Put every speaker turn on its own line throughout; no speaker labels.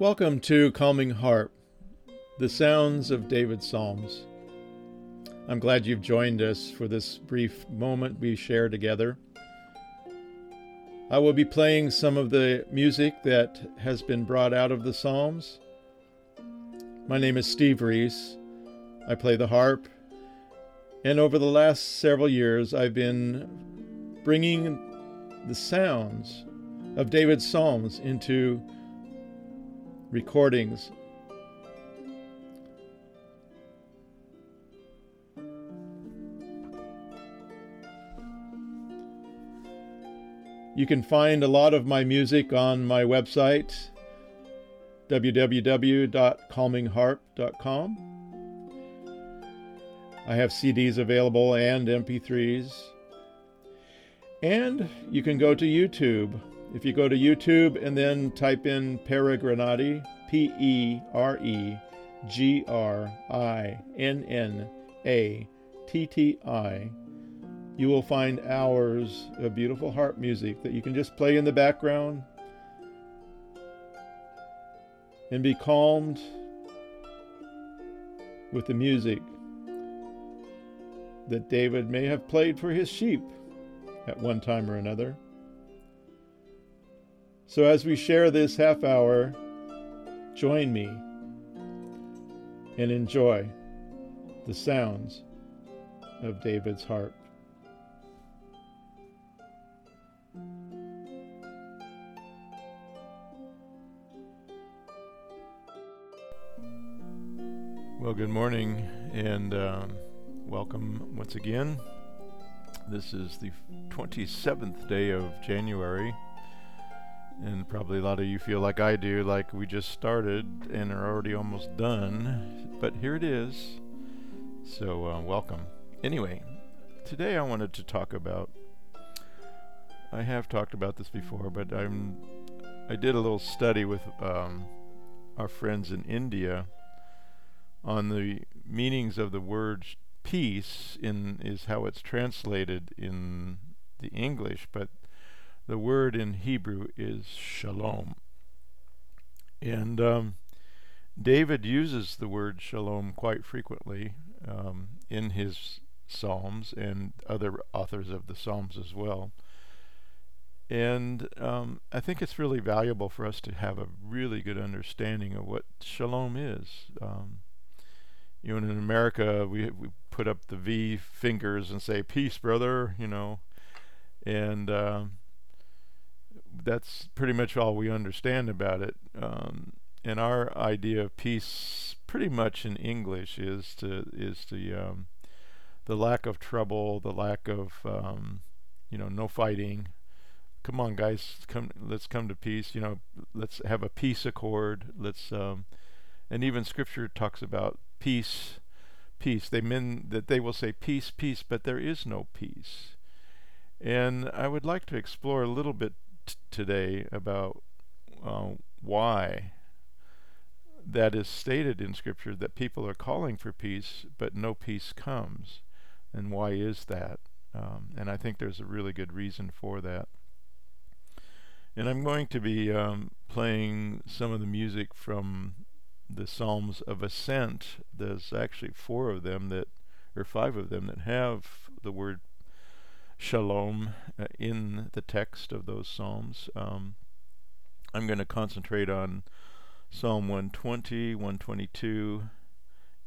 Welcome to Calming Harp, the sounds of David's Psalms. I'm glad you've joined us for this brief moment we share together. I will be playing some of the music that has been brought out of the Psalms. My name is Steve Rees. I play the harp, and over the last several years, I've been bringing the sounds of David's Psalms into recordings. You can find a lot of my music on my website, www.calmingharp.com. I have CDs available and MP3s. And you can go to YouTube if you go to YouTube and then type in Peregrinnatti, P E R E G R I N N A T T I, you will find hours of beautiful harp music that you can just play in the background and be calmed with the music that David may have played for his sheep at one time or another. So as we share this half hour, join me and enjoy the sounds of David's harp. Well, good morning and um, welcome once again. This is the 27th day of January and probably a lot of you feel like I do, like we just started and are already almost done. But here it is. So, uh, welcome. Anyway, today I wanted to talk about. I have talked about this before, but I'm. I did a little study with um, our friends in India on the meanings of the word peace in is how it's translated in the English, but the word in Hebrew is shalom. And um, David uses the word shalom quite frequently um, in his Psalms and other authors of the Psalms as well. And um, I think it's really valuable for us to have a really good understanding of what shalom is. Um, you know, in America, we we put up the V fingers and say "peace, brother," you know, and um, that's pretty much all we understand about it. Um, and our idea of peace, pretty much in English, is to is the um, the lack of trouble, the lack of um, you know no fighting. Come on, guys, come let's come to peace. You know, let's have a peace accord. Let's um, and even Scripture talks about peace, peace. They mean that they will say peace, peace, but there is no peace. And I would like to explore a little bit today about uh, why that is stated in Scripture that people are calling for peace, but no peace comes. And why is that? Um, and I think there's a really good reason for that. And I'm going to be um, playing some of the music from the Psalms of Ascent. There's actually four of them that, or five of them that have the word shalom uh, in the text of those psalms. Um, I'm going to concentrate on Psalm 120, 122,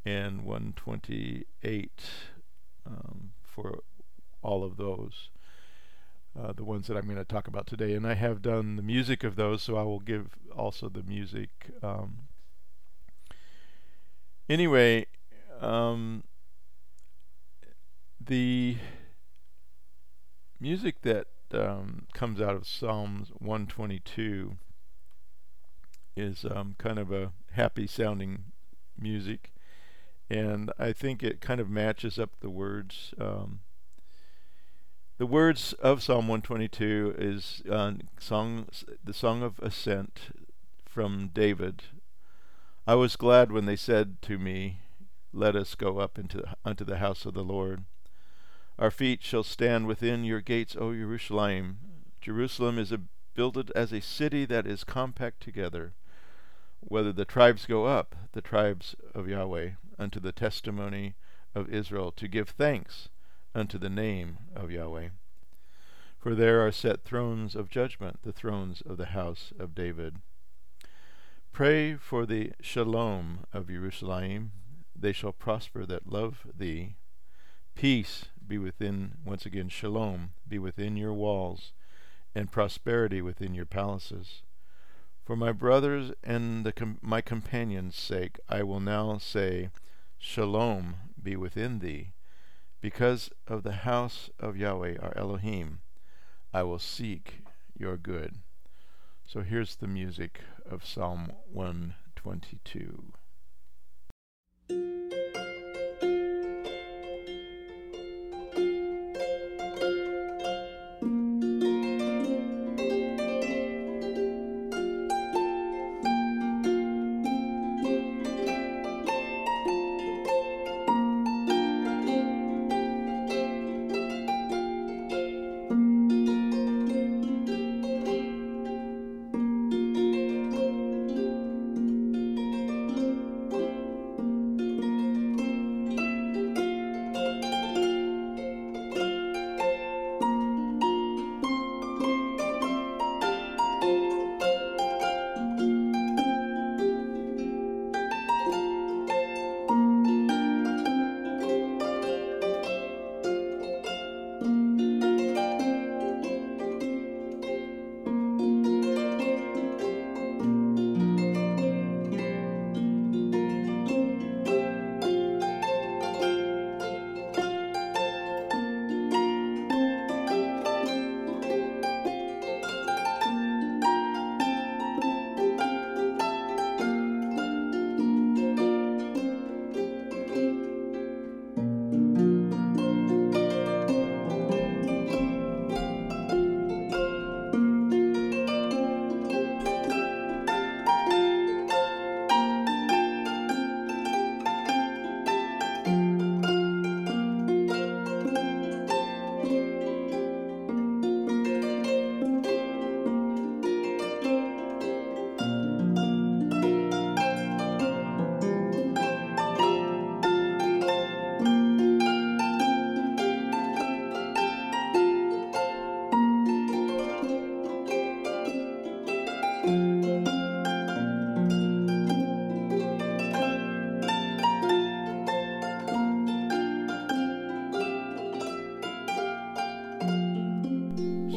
and 128 um, for all of those. Uh, the ones that I'm going to talk about today. And I have done the music of those, so I will give also the music. Um, anyway, um, the music that um, comes out of Psalms 122 is um, kind of a happy sounding music, and I think it kind of matches up the words. Um, the words of Psalm 122 is uh, song, the song of ascent from David. I was glad when they said to me, "Let us go up into the, unto the house of the Lord." Our feet shall stand within your gates, O Jerusalem. Jerusalem is a, builded as a city that is compact together. whether the tribes go up, the tribes of Yahweh, unto the testimony of Israel, to give thanks unto the name of Yahweh. For there are set thrones of judgment, the thrones of the house of David. Pray for the shalom of Jerusalem. They shall prosper that love thee. Peace be within, once again, shalom, be within your walls, and prosperity within your palaces. For my brothers and com- my companions' sake, I will now say, Shalom be within thee. Because of the house of Yahweh, our Elohim, I will seek your good. So here's the music of Psalm 122.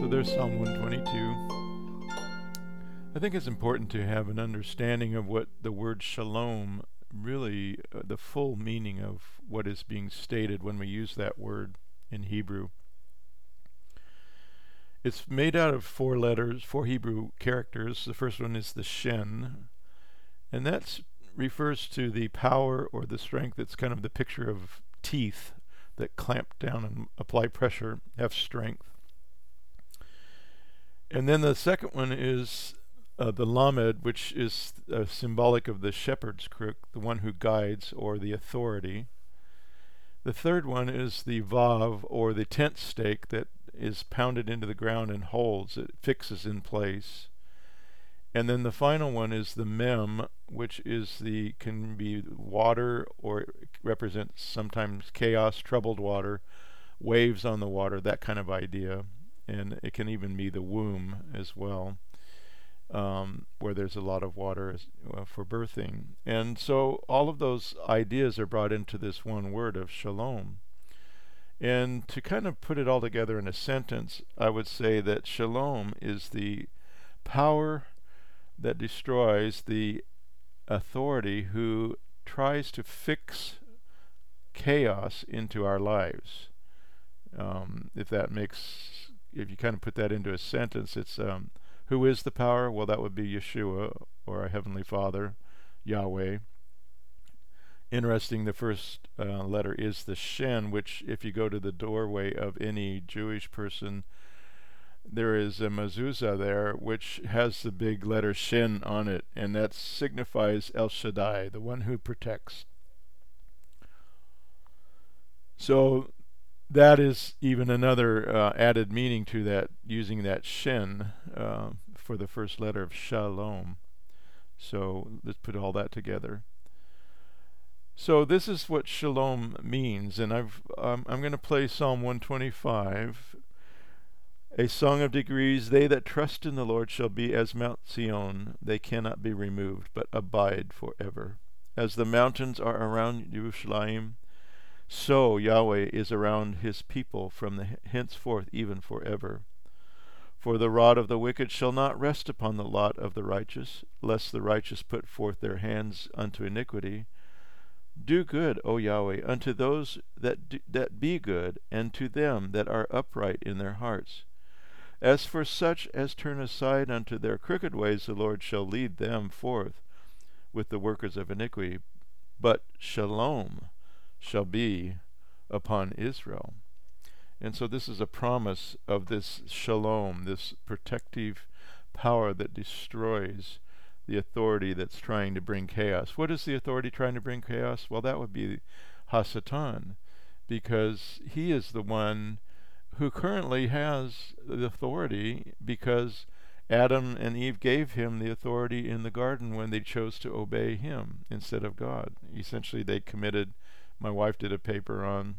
There's Psalm 122. I think it's important to have an understanding of what the word shalom really, uh, the full meaning of what is being stated when we use that word in Hebrew. It's made out of four letters, four Hebrew characters. The first one is the shin, and that refers to the power or the strength. It's kind of the picture of teeth that clamp down and apply pressure, have strength. And then the second one is uh, the lamed, which is uh, symbolic of the shepherd's crook, the one who guides or the authority. The third one is the vav, or the tent stake that is pounded into the ground and holds, it fixes in place. And then the final one is the mem, which is the can be water or represents sometimes chaos, troubled water, waves on the water, that kind of idea and it can even be the womb as well, um, where there's a lot of water uh, for birthing. And so all of those ideas are brought into this one word of shalom. And to kind of put it all together in a sentence, I would say that shalom is the power that destroys the authority who tries to fix chaos into our lives. Um, if that makes if you kind of put that into a sentence, it's um, who is the power? Well, that would be Yeshua or our Heavenly Father, Yahweh. Interesting, the first uh, letter is the Shin, which, if you go to the doorway of any Jewish person, there is a mezuzah there which has the big letter Shin on it, and that signifies El Shaddai, the one who protects. So that is even another uh, added meaning to that, using that shin uh, for the first letter of shalom. So let's put all that together. So this is what shalom means, and I've um, I'm going to play Psalm 125, a song of degrees. They that trust in the Lord shall be as Mount Zion; they cannot be removed, but abide forever. As the mountains are around Jerusalem, so Yahweh is around His people from the henceforth even forever. For the rod of the wicked shall not rest upon the lot of the righteous, lest the righteous put forth their hands unto iniquity. Do good, O Yahweh, unto those that, do, that be good, and to them that are upright in their hearts. As for such as turn aside unto their crooked ways, the Lord shall lead them forth with the workers of iniquity. But shalom shall be upon Israel. And so this is a promise of this shalom, this protective power that destroys the authority that's trying to bring chaos. What is the authority trying to bring chaos? Well, that would be Hasatan, because he is the one who currently has the authority because Adam and Eve gave him the authority in the garden when they chose to obey him instead of God. Essentially, they committed. My wife did a paper on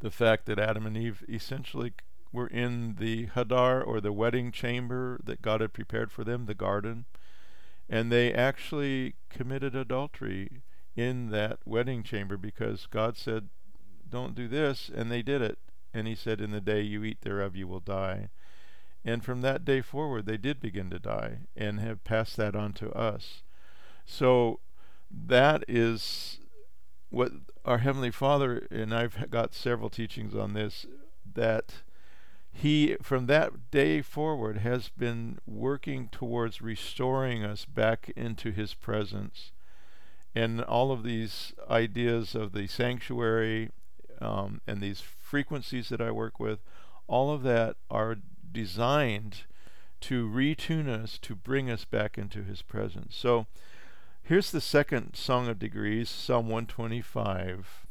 the fact that Adam and Eve essentially were in the Hadar or the wedding chamber that God had prepared for them, the garden and they actually committed adultery in that wedding chamber because God said, Don't do this, and they did it. And he said, In the day you eat thereof, you will die. And from that day forward, they did begin to die and have passed that on to us. So that is what our Heavenly Father, and I've got several teachings on this, that he from that day forward has been working towards restoring us back into his presence. And all of these ideas of the sanctuary um, and these frequencies that i work with all of that are designed to retune us to bring us back into his presence. So here's the second song of degrees psalm 125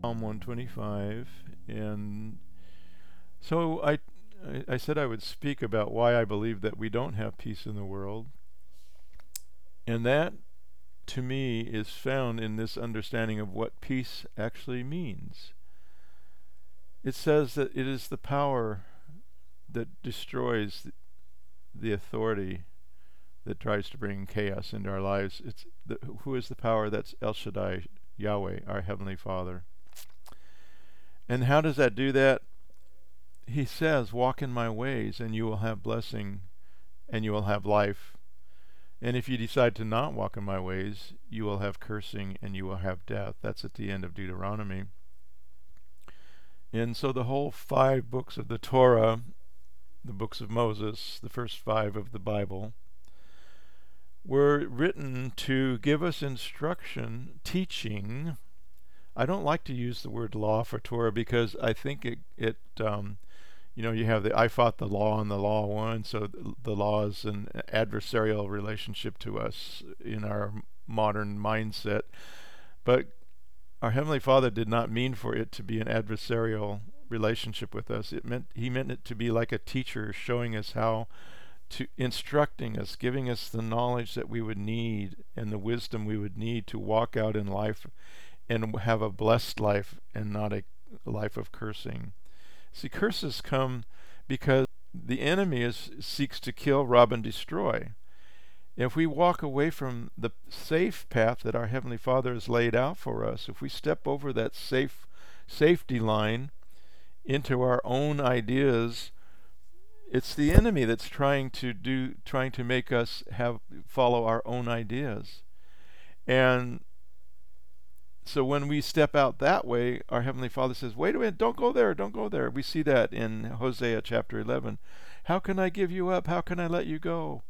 Psalm 125, and so I, I said I would speak about why I believe that we don't have peace in the world, and that to me is found in this understanding of what peace actually means. It says that it is the power that destroys the authority that tries to bring chaos into our lives. It's the, who is the power? That's El Shaddai, Yahweh, our heavenly Father. And how does that do that? He says, "Walk in my ways, and you will have blessing, and you will have life." And if you decide to not walk in my ways, you will have cursing and you will have death. That's at the end of Deuteronomy. And so the whole five books of the Torah, the books of Moses, the first five of the Bible, were written to give us instruction, teaching. I don't like to use the word law for Torah because I think it, it um, you know, you have the I fought the law and the law won. So the law is an adversarial relationship to us in our modern mindset. But our Heavenly Father did not mean for it to be an adversarial relationship with us. It meant He meant it to be like a teacher showing us how to instructing us, giving us the knowledge that we would need and the wisdom we would need to walk out in life and have a blessed life and not a life of cursing. See, curses come because the enemy is, seeks to kill, rob, and destroy. If we walk away from the safe path that our Heavenly Father has laid out for us, if we step over that safe safety line into our own ideas, it's the enemy that's trying to do trying to make us have follow our own ideas. And so when we step out that way, our Heavenly Father says, wait a minute, don't go there, don't go there. We see that in Hosea chapter 11. How can I give you up? How can I let you go?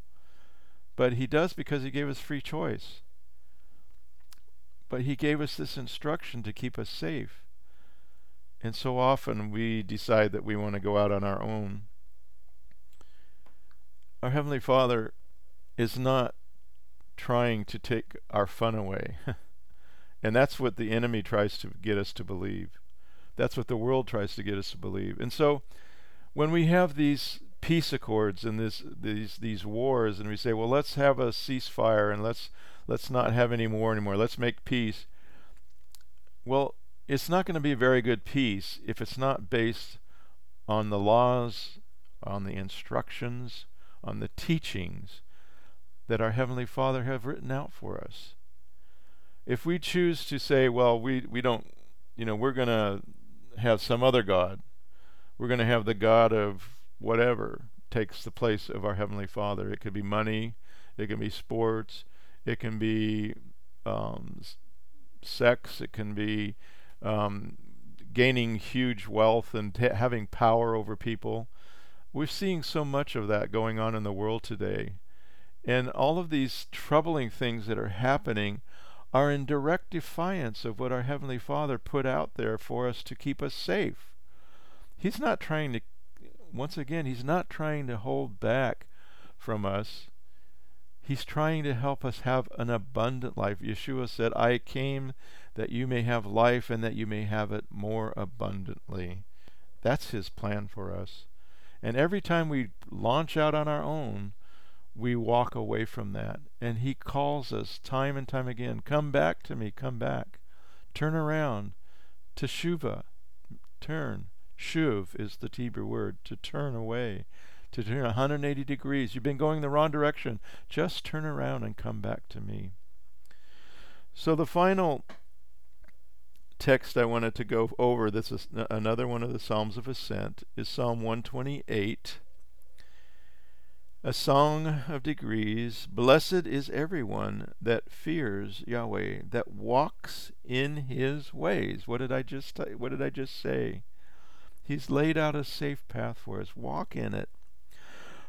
But He does because He gave us free choice. But He gave us this instruction to keep us safe. And so often we decide that we want to go out on our own. Our Heavenly Father is not trying to take our fun away. And that's what the enemy tries to get us to believe. That's what the world tries to get us to believe. And so when we have these peace accords and this these these wars and we say, well, let's have a ceasefire and let's let's not have any war anymore. Let's make peace. Well, it's not going to be a very good peace if it's not based on the laws, on the instructions, on the teachings that our heavenly Father have written out for us if we choose to say, well, we, we don't, you know, we're going to have some other God, we're going to have the God of whatever takes the place of our Heavenly Father. It could be money, it can be sports, it can be um, sex, it can be um, gaining huge wealth and t- having power over people. We're seeing so much of that going on in the world today. And all of these troubling things that are happening are in direct defiance of what our Heavenly Father put out there for us to keep us safe. He's not trying to, once again, He's not trying to hold back from us. He's trying to help us have an abundant life. Yeshua said, I came that you may have life and that you may have it more abundantly. That's His plan for us. And every time we launch out on our own, we walk away from that. And He calls us time and time again come back to me, come back. Turn around. Teshuva. Turn. Shuv is the Hebrew word, to turn away, to turn 180 degrees. You've been going the wrong direction. Just turn around and come back to me. So the final text I wanted to go over, this is another one of the Psalms of Ascent, is Psalm 128 a song of degrees. Blessed is everyone that fears Yahweh, that walks in his ways. What did I just t- what did I just say? He's laid out a safe path for us. Walk in it.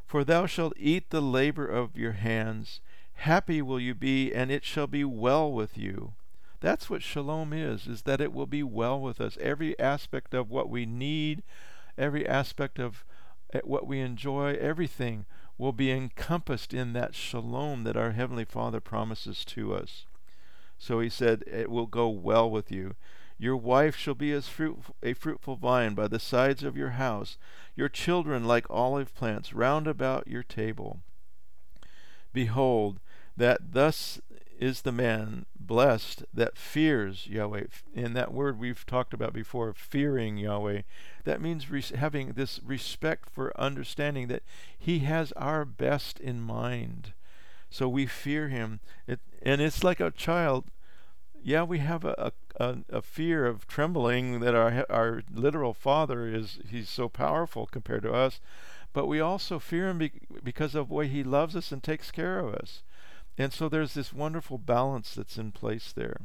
For thou shalt eat the labor of your hands. Happy will you be, and it shall be well with you. That's what shalom is, is that it will be well with us. Every aspect of what we need, every aspect of eh, what we enjoy, everything will be encompassed in that shalom that our Heavenly Father promises to us. So he said, It will go well with you. Your wife shall be as a fruitful vine by the sides of your house, your children like olive plants round about your table. Behold, that thus is the man blessed that fears Yahweh. In that word we've talked about before, fearing Yahweh, that means res- having this respect for understanding that He has our best in mind. So we fear Him. It, and it's like a child. Yeah, we have a, a, a fear of trembling that our our literal Father is He's so powerful compared to us, but we also fear Him be- because of the way He loves us and takes care of us. And so there's this wonderful balance that's in place there.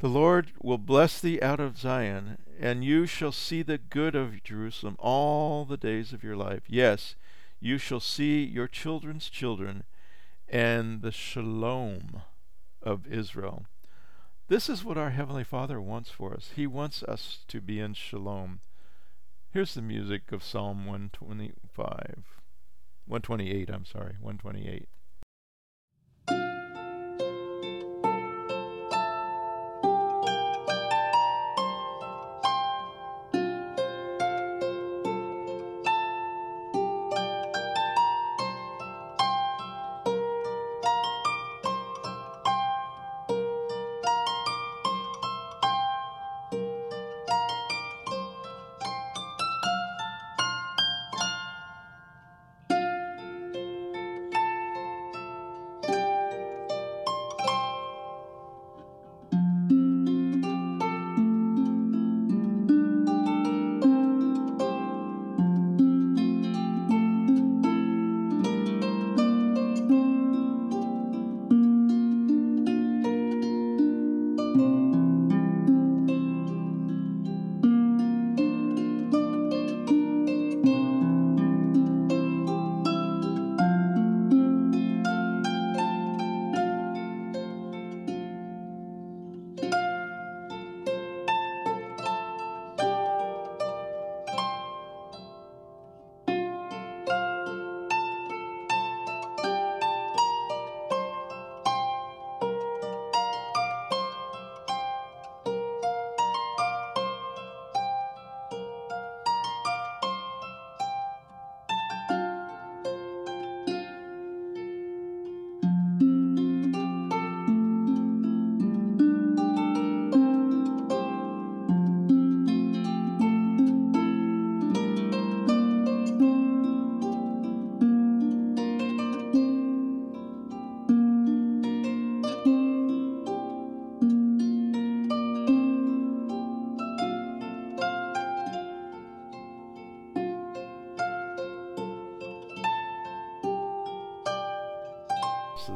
The Lord will bless thee out of Zion, and you shall see the good of Jerusalem all the days of your life. Yes, you shall see your children's children and the shalom of Israel. This is what our Heavenly Father wants for us. He wants us to be in shalom. Here's the music of Psalm 125. 128, I'm sorry, 128.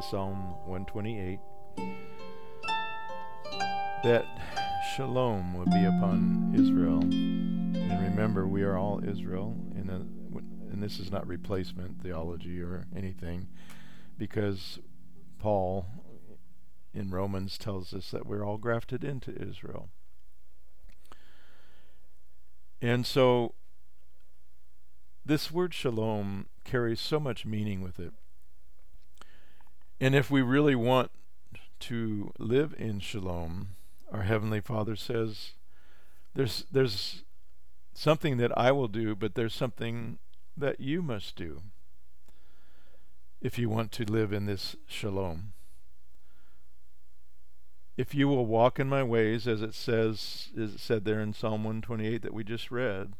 Psalm 128, that shalom would be upon Israel. And remember, we are all Israel, in a, uh, and this is not replacement theology or anything, because Paul in Romans tells us that we're all grafted into Israel. And so this word shalom carries so much meaning with it. And if we really want to live in shalom, our heavenly Father says there's there's something that I will do, but there's something that you must do if you want to live in this shalom. If you will walk in my ways, as it says, is it said there in Psalm 128 that we just read,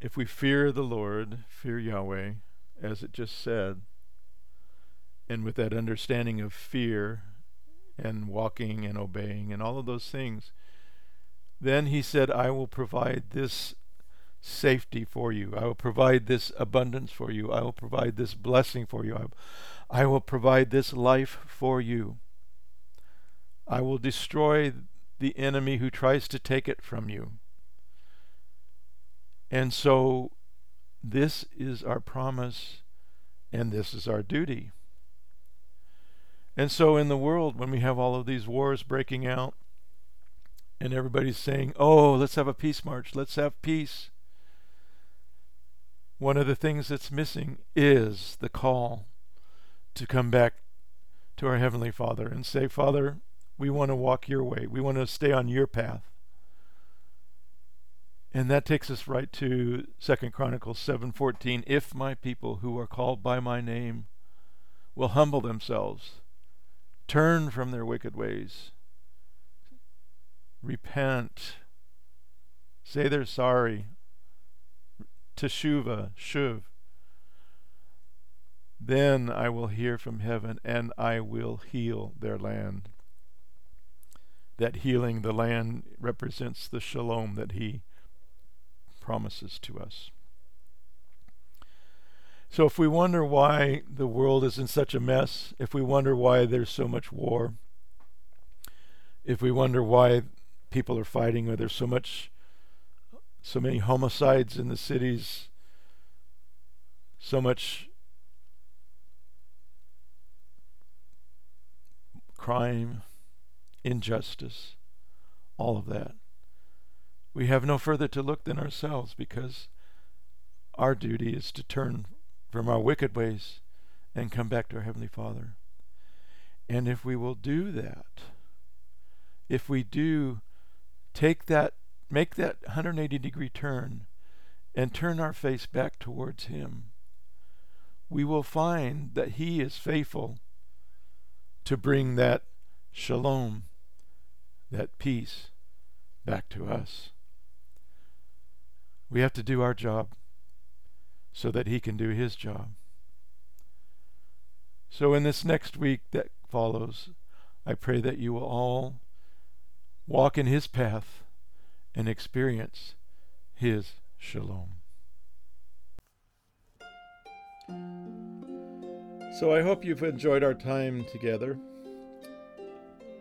if we fear the Lord, fear Yahweh, as it just said, and with that understanding of fear and walking and obeying and all of those things, then he said, I will provide this safety for you. I will provide this abundance for you. I will provide this blessing for you. I, will provide this life for you. I will destroy the enemy who tries to take it from you. And so, this is our promise, and this is our duty. And so in the world, when we have all of these wars breaking out, and everybody's saying, oh, let's have a peace march, let's have peace, one of the things that's missing is the call to come back to our Heavenly Father and say, Father, we want to walk your way. We want to stay on your path. And that takes us right to Second Chronicles 7:14, if my people who are called by my name will humble themselves, turn from their wicked ways, repent, say they're sorry, teshuva, shuv, then I will hear from heaven and I will heal their land. That healing the land represents the shalom that he promises to us. So if we wonder why the world is in such a mess, if we wonder why there's so much war, if we wonder why people are fighting, why there's so much so many homicides in the cities, so much crime, injustice, all of that. We have no further to look than ourselves because our duty is to turn from our wicked ways and come back to our Heavenly Father. And if we will do that, if we do take that, make that 180 degree turn and turn our face back towards Him, we will find that He is faithful to bring that shalom, that peace, back to us. We have to do our job so that He can do His job. So, in this next week that follows, I pray that you will all walk in His path and experience His shalom. So I hope you've enjoyed our time together.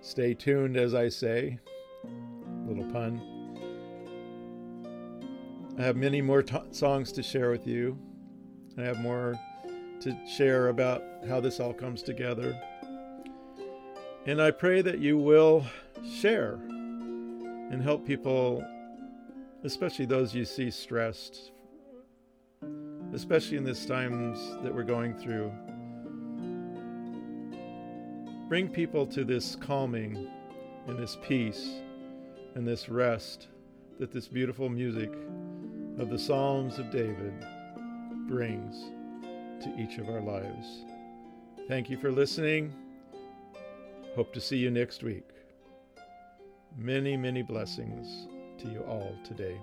Stay tuned, as I say. Little pun. I have many more t- songs to share with you. I have more to share about how this all comes together. And I pray that you will share and help people, especially those you see stressed, especially in these times that we're going through bring people to this calming and this peace and this rest that this beautiful music of the Psalms of David brings to each of our lives. Thank you for listening. Hope to see you next week. Many, many blessings to you all today.